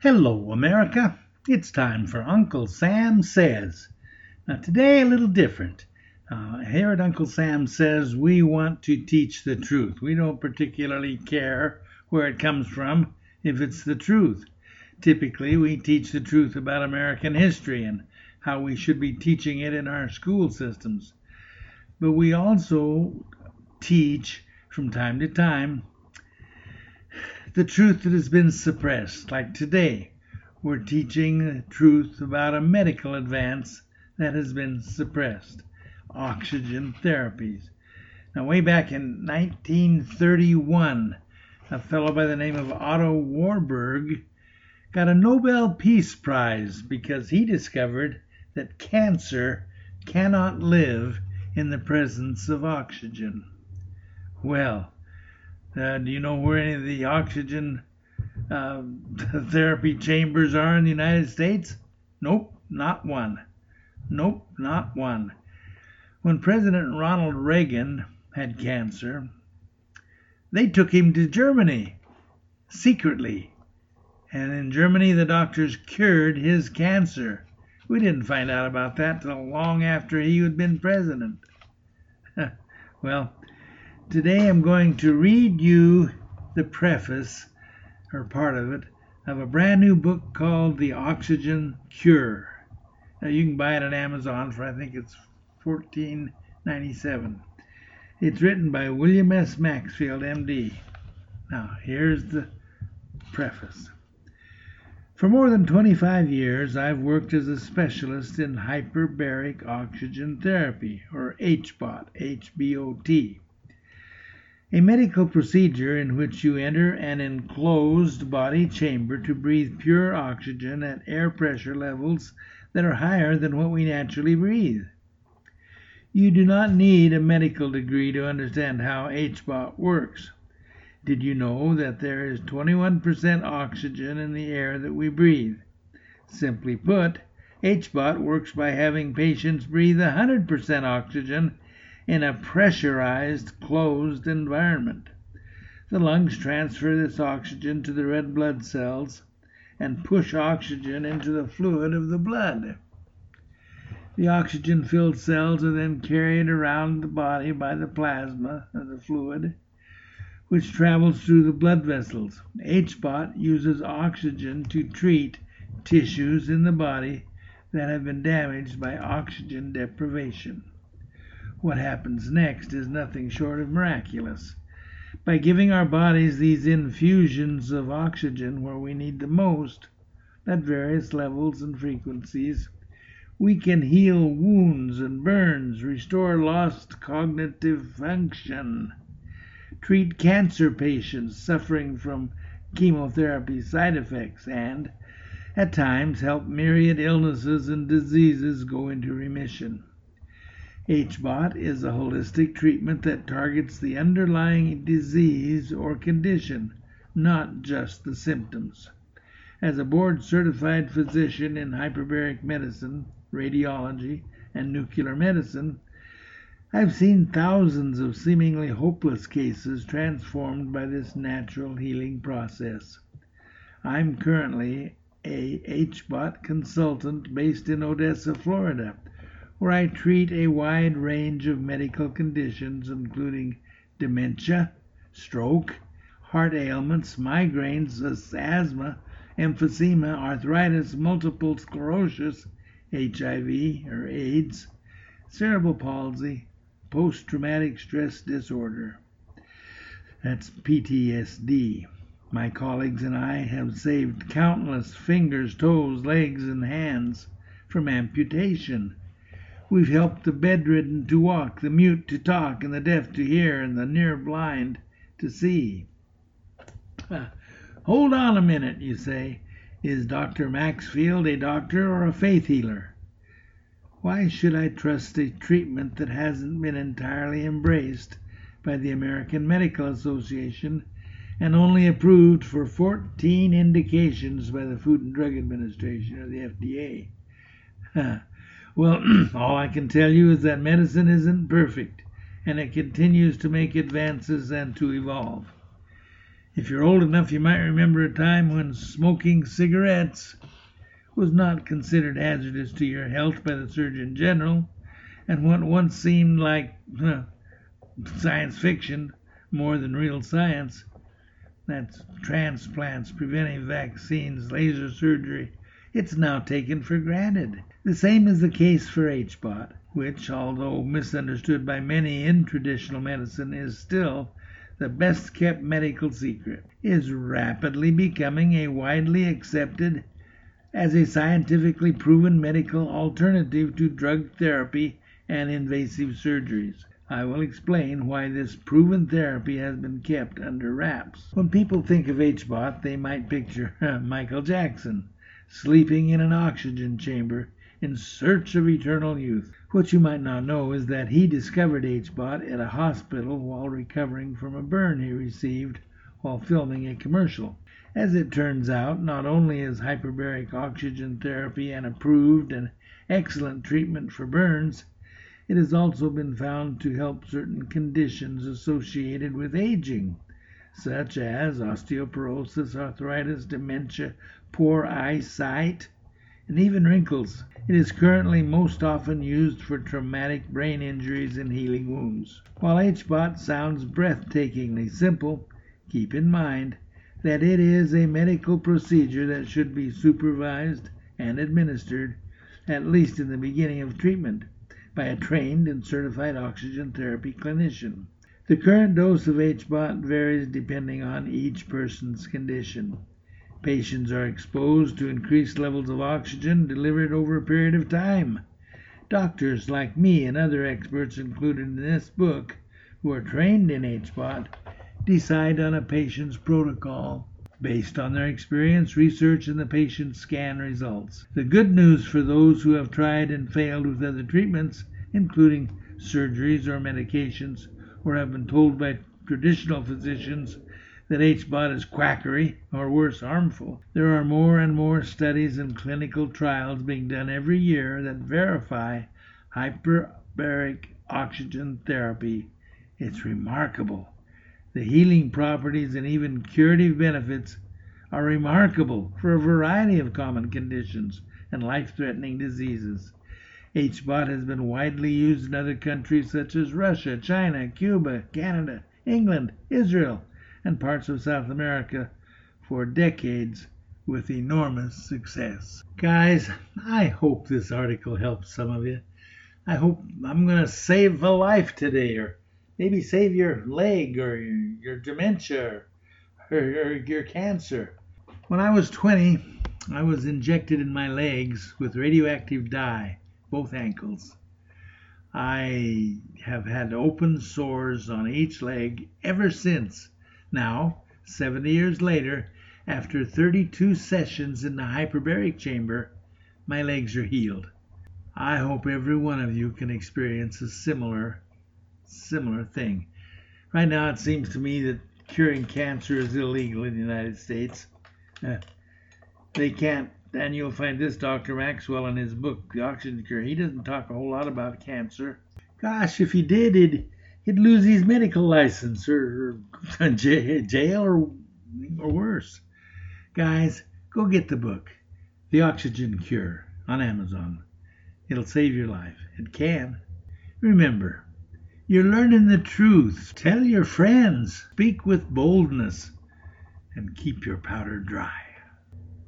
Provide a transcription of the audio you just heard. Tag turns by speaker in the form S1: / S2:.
S1: Hello, America. It's time for Uncle Sam Says. Now, today, a little different. Uh, here at Uncle Sam Says, we want to teach the truth. We don't particularly care where it comes from if it's the truth. Typically, we teach the truth about American history and how we should be teaching it in our school systems. But we also teach from time to time the truth that has been suppressed. Like today, we're teaching the truth about a medical advance that has been suppressed oxygen therapies. Now, way back in 1931, a fellow by the name of Otto Warburg got a Nobel Peace Prize because he discovered that cancer cannot live in the presence of oxygen. Well, uh, do you know where any of the oxygen uh, therapy chambers are in the United States? Nope, not one. Nope, not one. When President Ronald Reagan had cancer, they took him to Germany secretly. And in Germany, the doctors cured his cancer. We didn't find out about that till long after he had been president. well, today I'm going to read you the preface, or part of it, of a brand new book called The Oxygen Cure. Now, you can buy it on Amazon for I think it's $14.97. It's written by William S. Maxfield, MD. Now, here's the preface. For more than 25 years, I've worked as a specialist in hyperbaric oxygen therapy, or HBOT, HBOT, a medical procedure in which you enter an enclosed body chamber to breathe pure oxygen at air pressure levels that are higher than what we naturally breathe. You do not need a medical degree to understand how HBOT works. Did you know that there is 21% oxygen in the air that we breathe? Simply put, HBOT works by having patients breathe 100% oxygen in a pressurized, closed environment. The lungs transfer this oxygen to the red blood cells and push oxygen into the fluid of the blood. The oxygen filled cells are then carried around the body by the plasma of the fluid, which travels through the blood vessels. HBOT uses oxygen to treat tissues in the body that have been damaged by oxygen deprivation. What happens next is nothing short of miraculous. By giving our bodies these infusions of oxygen where we need the most, at various levels and frequencies, we can heal wounds and burns, restore lost cognitive function, treat cancer patients suffering from chemotherapy side effects, and, at times, help myriad illnesses and diseases go into remission. HBOT is a holistic treatment that targets the underlying disease or condition, not just the symptoms. As a board certified physician in hyperbaric medicine, radiology, and nuclear medicine, I've seen thousands of seemingly hopeless cases transformed by this natural healing process. I'm currently a HBOT consultant based in Odessa, Florida, where I treat a wide range of medical conditions including dementia, stroke, heart ailments, migraines, asthma, emphysema, arthritis, multiple sclerosis, HIV or AIDS, cerebral palsy, post traumatic stress disorder. That's PTSD. My colleagues and I have saved countless fingers, toes, legs, and hands from amputation. We've helped the bedridden to walk, the mute to talk, and the deaf to hear, and the near blind to see. Ah, hold on a minute, you say. Is Dr. Maxfield a doctor or a faith healer? Why should I trust a treatment that hasn't been entirely embraced by the American Medical Association and only approved for 14 indications by the Food and Drug Administration or the FDA? Well, all I can tell you is that medicine isn't perfect and it continues to make advances and to evolve. If you're old enough, you might remember a time when smoking cigarettes was not considered hazardous to your health by the Surgeon General, and what once seemed like huh, science fiction more than real science that's transplants, preventive vaccines, laser surgery it's now taken for granted. The same is the case for HBOT, which, although misunderstood by many in traditional medicine, is still the best kept medical secret, is rapidly becoming a widely accepted as a scientifically proven medical alternative to drug therapy and invasive surgeries. I will explain why this proven therapy has been kept under wraps. When people think of HBOT, they might picture Michael Jackson sleeping in an oxygen chamber in search of eternal youth. What you might not know is that he discovered HBOT at a hospital while recovering from a burn he received while filming a commercial. As it turns out, not only is hyperbaric oxygen therapy an approved and excellent treatment for burns, it has also been found to help certain conditions associated with aging, such as osteoporosis, arthritis, dementia, poor eyesight, and even wrinkles. It is currently most often used for traumatic brain injuries and healing wounds. While HBOT sounds breathtakingly simple, keep in mind that it is a medical procedure that should be supervised and administered, at least in the beginning of treatment by a trained and certified oxygen therapy clinician. The current dose of HBOT varies depending on each person's condition. Patients are exposed to increased levels of oxygen delivered over a period of time. Doctors like me and other experts included in this book who are trained in HBOT decide on a patient's protocol based on their experience, research, and the patient's scan results. The good news for those who have tried and failed with other treatments, including surgeries or medications, or have been told by traditional physicians that HBOT is quackery, or worse, harmful. There are more and more studies and clinical trials being done every year that verify hyperbaric oxygen therapy. It's remarkable. The healing properties and even curative benefits are remarkable for a variety of common conditions and life threatening diseases. HBOT has been widely used in other countries such as Russia, China, Cuba, Canada, England, Israel, and parts of South America for decades with enormous success. Guys, I hope this article helps some of you. I hope I'm going to save a life today or maybe save your leg or your, dementia or, or your cancer. When I was 20, I was injected in my legs with radioactive dye, both ankles. I have had open sores on each leg ever since. Now, 70 years later, after 32 sessions in the hyperbaric chamber, my legs are healed. I hope every one of you can experience a similar similar thing. Right now, it seems to me that curing cancer is illegal in the United States. Uh, they can't, and you'll find this Dr. Maxwell in his book, The Oxygen Cure. He doesn't talk a whole lot about cancer. Gosh, if he did, he'd, he'd lose his medical license or, or jail or, or worse. Guys, go get the book, The Oxygen Cure, on Amazon. It'll save your life. It can. Remember, you're learning the truth. Tell your friends. Speak with boldness. And keep your powder dry.